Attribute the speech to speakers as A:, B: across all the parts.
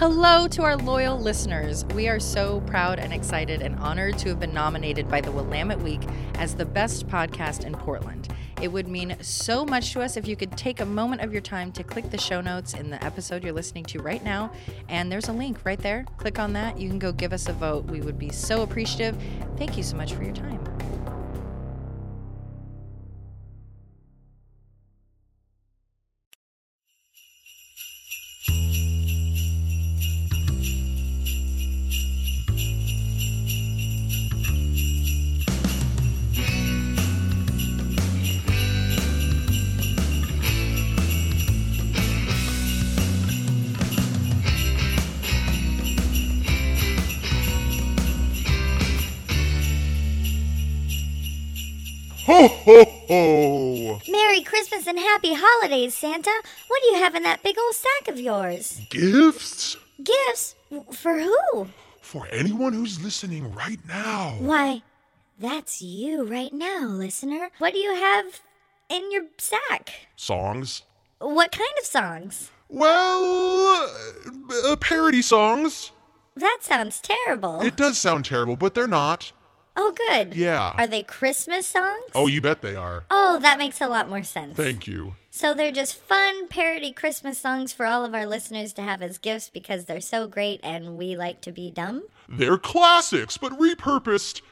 A: Hello to our loyal listeners. We are so proud and excited and honored to have been nominated by the Willamette Week as the best podcast in Portland. It would mean so much to us if you could take a moment of your time to click the show notes in the episode you're listening to right now. And there's a link right there. Click on that. You can go give us a vote. We would be so appreciative. Thank you so much for your time.
B: Ho ho ho!
C: Merry Christmas and happy holidays, Santa. What do you have in that big old sack of yours?
B: Gifts
C: Gifts? For who?
B: for anyone who's listening right now.
C: Why, that's you right now, listener. What do you have in your sack?
B: Songs.
C: What kind of songs?
B: Well, uh, parody songs.
C: That sounds terrible.
B: It does sound terrible, but they're not.
C: Oh, good.
B: Yeah.
C: Are they Christmas songs?
B: Oh, you bet they are.
C: Oh, that makes a lot more sense.
B: Thank you.
C: So they're just fun parody Christmas songs for all of our listeners to have as gifts because they're so great and we like to be dumb?
B: They're classics, but repurposed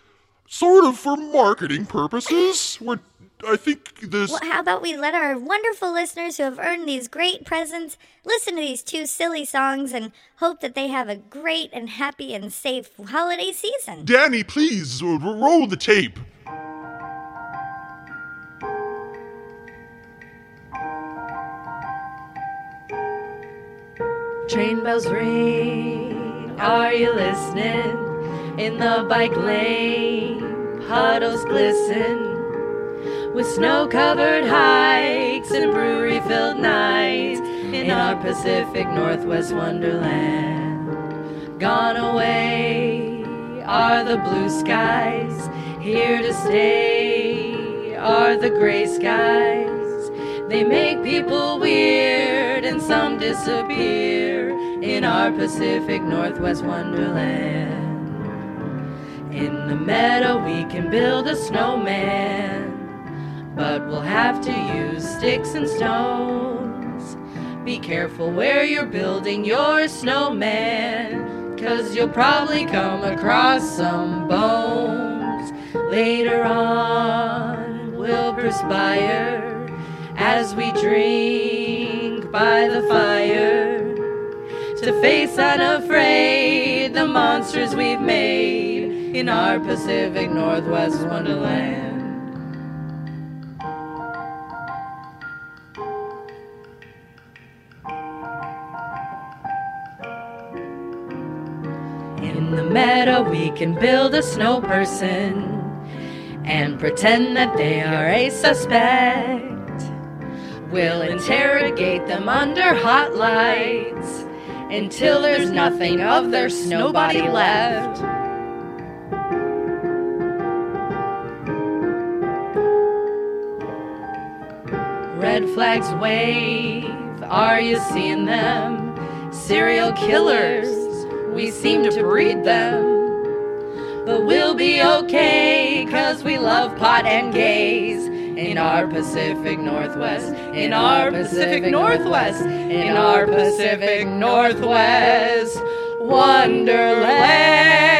B: sort of for marketing purposes. We're, I think this.
C: Well, how about we let our wonderful listeners who have earned these great presents listen to these two silly songs and hope that they have a great and happy and safe holiday season?
B: Danny, please uh, r- roll the tape.
D: Train bells ring, are you listening? In the bike lane, puddles glisten. With snow covered hikes and brewery filled nights in our Pacific Northwest Wonderland. Gone away are the blue skies, here to stay are the gray skies. They make people weird and some disappear in our Pacific Northwest Wonderland. In the meadow, we can build a snowman, but we'll have to use sticks and stones. Be careful where you're building your snowman, cause you'll probably come across some bones. Later on, we'll perspire as we drink by the fire to face unafraid the monsters we've made in our Pacific Northwest Wonderland. In the meadow, we can build a snow person and pretend that they are a suspect. We'll interrogate them under hot lights until there's nothing of their snow body left. Flags wave, are you seeing them? Serial killers, we seem to breed them. But we'll be okay, cause we love pot and gays. In our Pacific Northwest, in our Pacific Northwest, in our Pacific Northwest Wonderland.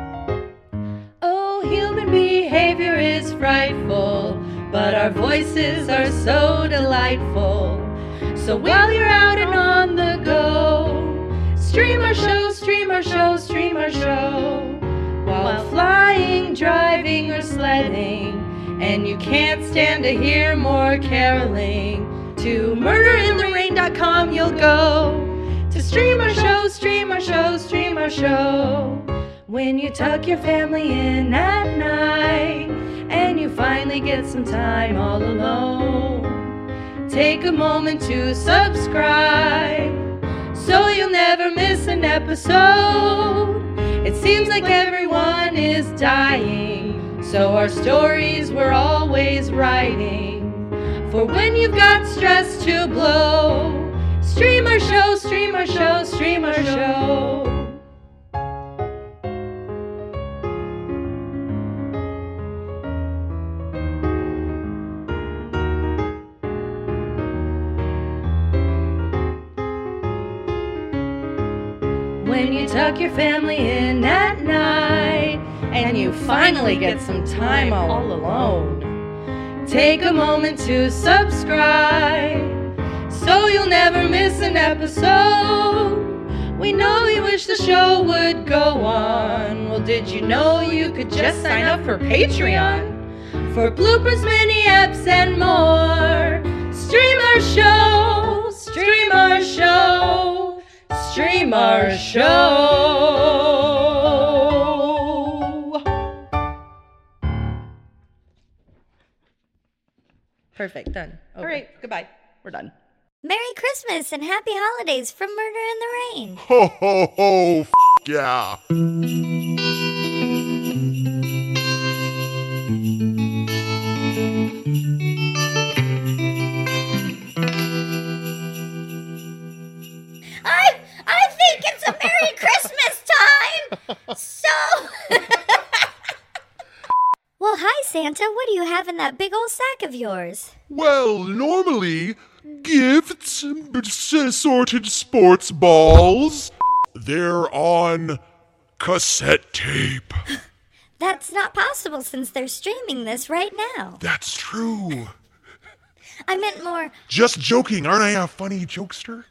D: Oh, oh, human behavior is frightful, but our voices are so delightful. So while you're out and on the go, stream our show, stream our show, stream our show. While flying, driving, or sledding, and you can't stand to hear more caroling, to murderintherain.com you'll go to stream our show, stream our show, stream our show. When you tuck your family in at night and you finally get some time all alone, take a moment to subscribe so you'll never miss an episode. It seems like everyone is dying, so our stories we're always writing. For when you've got stress to blow, stream our show, stream our show, stream our show. When you tuck your family in at night and you finally get some time all alone, take a moment to subscribe so you'll never miss an episode. We know you wish the show would go on. Well, did you know you could just sign up for Patreon for bloopers, mini apps, and more? Stream our show, stream our show, stream our show.
A: Perfect. Done.
D: All right, goodbye. We're done.
C: Merry Christmas and happy holidays from Murder in the Rain.
B: Ho ho ho! F- yeah.
C: Have in that big old sack of yours?
B: Well, normally, gifts, assorted sports balls, they're on cassette tape.
C: That's not possible since they're streaming this right now.
B: That's true.
C: I meant more.
B: Just joking, aren't I a funny jokester?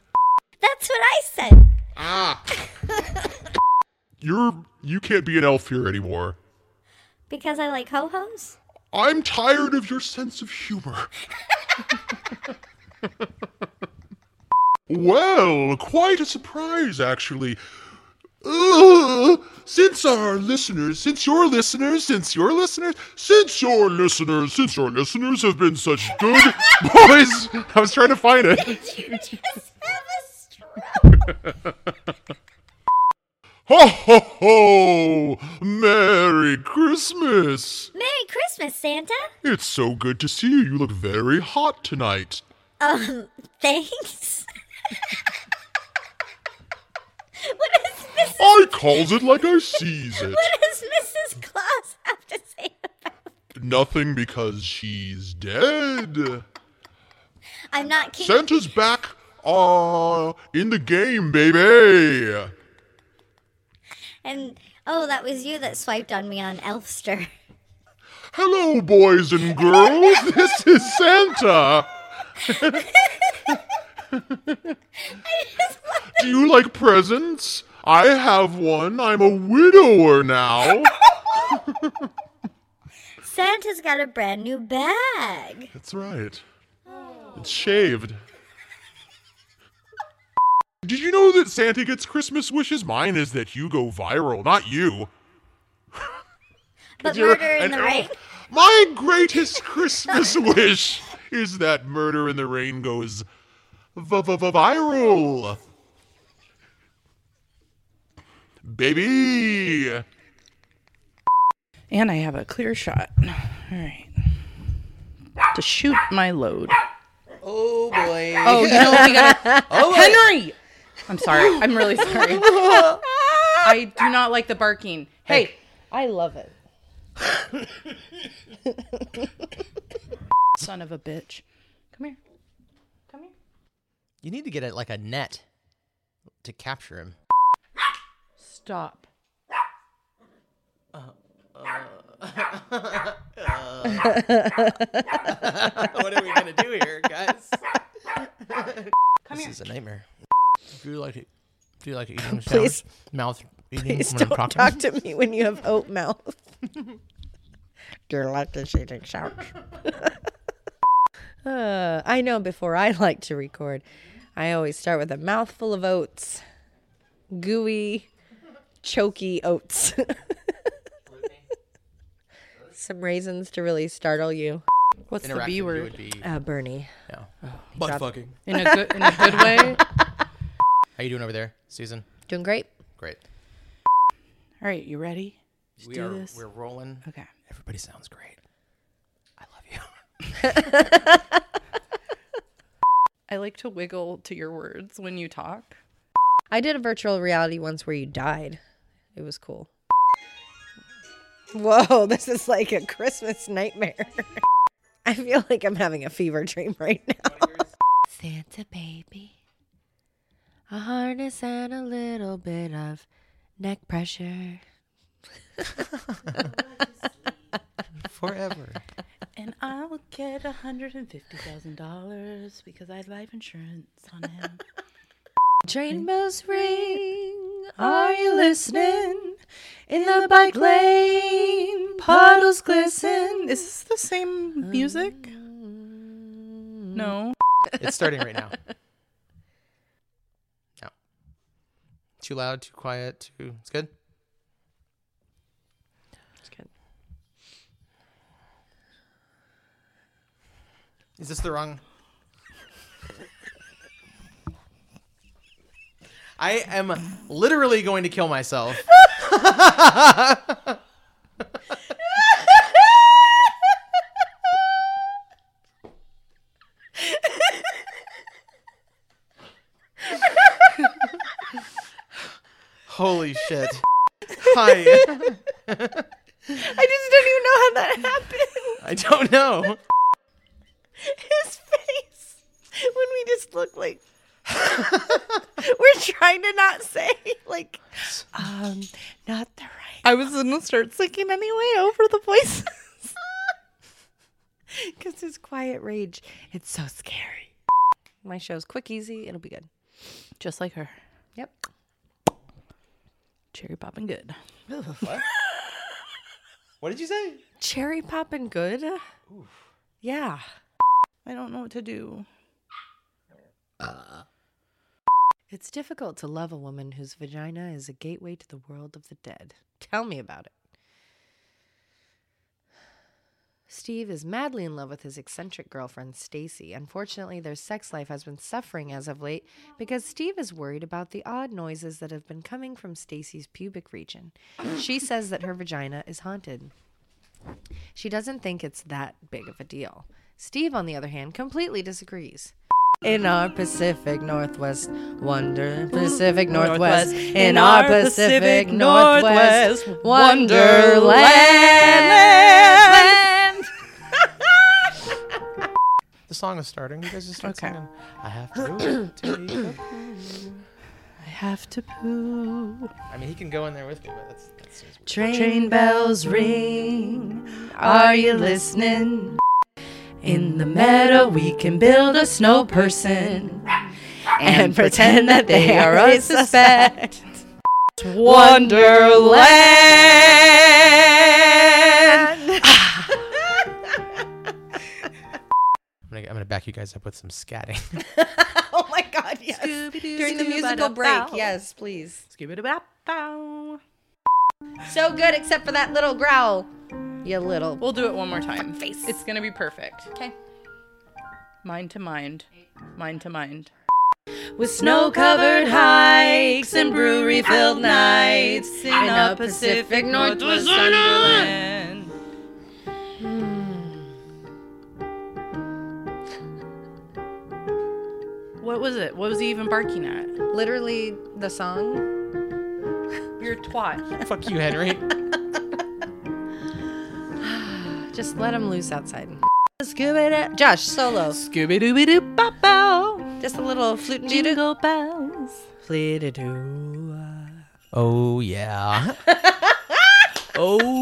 C: That's what I said. Ah.
B: You're you can't be an elf here anymore.
C: Because I like ho-hos?
B: I'm tired of your sense of humor. well, quite a surprise, actually. Uh, since our listeners, since your listeners, since your listeners, since your listeners, since your listeners have been such good boys. I was trying to find it.
C: You just have a stroke.
B: Ho ho ho! Merry Christmas!
C: Merry Christmas, Santa.
B: It's so good to see you. You look very hot tonight.
C: Um, thanks. what does Mrs.
B: I calls it like I sees it.
C: What does Mrs. Claus have to say about?
B: Nothing because she's dead.
C: I'm not kidding.
B: Santa's back uh in the game, baby.
C: And oh, that was you that swiped on me on Elfster.
B: Hello, boys and girls. This is Santa. Do you like presents? I have one. I'm a widower now.
C: Santa's got a brand new bag.
B: That's right. It's shaved. Did you know that Santa gets Christmas wishes? Mine is that you go viral, not you.
C: But murder in the
B: elf.
C: rain.
B: My greatest Christmas wish is that Murder in the Rain goes viral. Baby.
D: And I have a clear shot. All right. To shoot my load.
E: Oh boy.
D: Oh, you know we gotta.
E: Oh, boy.
D: Henry! I'm sorry. I'm really sorry. I do not like the barking. Hey, I love it. Son of a bitch. Come here. Come here.
E: You need to get it like a net to capture him.
D: Stop.
E: what are we gonna do here, guys?
D: Come
E: this
D: here.
E: is a nightmare. Do you like it? Do you like eating
F: Please.
E: sandwich? Mouth eating
F: Please
E: when I'm
F: don't
E: talking?
F: talk to me when you have oat mouth. You're like this eating sandwich. uh, I know before I like to record,
D: I always start with a mouthful of oats. Gooey, choky oats. Some raisins to really startle you.
F: What's the B
E: with you
F: word?
E: would be
D: Uh, Bernie.
E: no.
G: Butt fucking.
F: In a good in a good way.
E: How you doing over there, Susan?
D: Doing great.
E: Great.
F: All right, you ready? Let's
E: we
F: do
E: are
F: this.
E: we're rolling.
F: Okay.
E: Everybody sounds great. I love you.
F: I like to wiggle to your words when you talk.
D: I did a virtual reality once where you died. It was cool. Whoa, this is like a Christmas nightmare. I feel like I'm having a fever dream right now. Santa baby, a harness and a little bit of neck pressure.
E: Forever.
F: And I will get a hundred and fifty thousand dollars because I have life insurance on him.
D: Train bells ring. Are you listening? In the bike lane, puddles glisten.
F: Is this the same music? Mm. No.
E: It's starting right now. No. Too loud, too quiet, too. It's good.
D: It's good.
E: Is this the wrong? I am literally going to kill myself. Holy shit. Hi.
D: I just don't even know how that happened.
E: I don't know.
D: His face when we just look like we're trying to not say like um not the right.
F: I was gonna start singing anyway over the voices.
D: Because his quiet rage, it's so scary. My show's quick, easy. It'll be good.
F: Just like her.
D: Yep.
F: Cherry popping good.
E: What? What did you say?
D: Cherry popping good. Yeah.
F: I don't know what to do.
D: It's difficult to love a woman whose vagina is a gateway to the world of the dead. Tell me about it. Steve is madly in love with his eccentric girlfriend, Stacy. Unfortunately, their sex life has been suffering as of late because Steve is worried about the odd noises that have been coming from Stacy's pubic region. She says that her vagina is haunted. She doesn't think it's that big of a deal. Steve, on the other hand, completely disagrees. In our Pacific Northwest, wonder Pacific Northwest, in our Pacific Northwest, Wonderland.
E: Song is starting. You guys just start
F: Okay.
E: singing. I have to take a
F: I have to poo.
E: I mean, he can go in there with me, but that's that's just
D: Train bells ring. Are you listening? In the meadow, we can build a snow person and pretend that they are a suspect. Wonderland.
E: Back you guys up with some scatting.
D: oh my God! Yes. During the musical break, yes, please.
F: Skibidi-bap-bow.
D: So good, except for that little growl. You little.
F: We'll do it one more time.
D: face.
F: It's gonna be perfect.
D: Okay.
F: Mind to mind. Mind to mind.
D: With snow covered hikes and brewery filled nights in a Pacific Northwest Wonderland.
F: What was it? What was he even barking at?
D: Literally, the song.
F: You're a twat.
E: Fuck you, Henry.
D: Just let him loose outside. Josh, solo.
F: Scooby Dooby Doo Bop Bow.
D: Just a little flute and
F: Jingle bells.
E: Oh yeah. oh yeah.